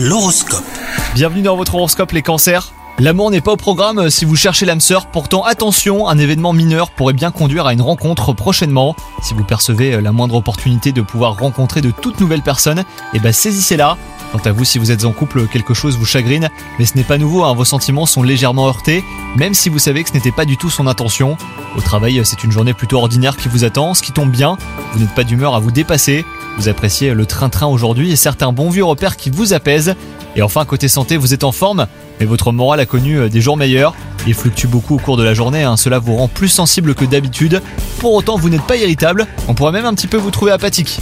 L'horoscope. Bienvenue dans votre horoscope les cancers. L'amour n'est pas au programme si vous cherchez l'âme sœur, pourtant attention, un événement mineur pourrait bien conduire à une rencontre prochainement. Si vous percevez la moindre opportunité de pouvoir rencontrer de toutes nouvelles personnes, eh ben saisissez-la. Quant à vous, si vous êtes en couple, quelque chose vous chagrine, mais ce n'est pas nouveau, hein, vos sentiments sont légèrement heurtés, même si vous savez que ce n'était pas du tout son intention. Au travail, c'est une journée plutôt ordinaire qui vous attend, ce qui tombe bien, vous n'êtes pas d'humeur à vous dépasser, vous appréciez le train-train aujourd'hui et certains bons vieux repères qui vous apaisent. Et enfin, côté santé, vous êtes en forme, mais votre morale a connu euh, des jours meilleurs. Il fluctue beaucoup au cours de la journée, hein. cela vous rend plus sensible que d'habitude. Pour autant, vous n'êtes pas irritable, on pourrait même un petit peu vous trouver apathique.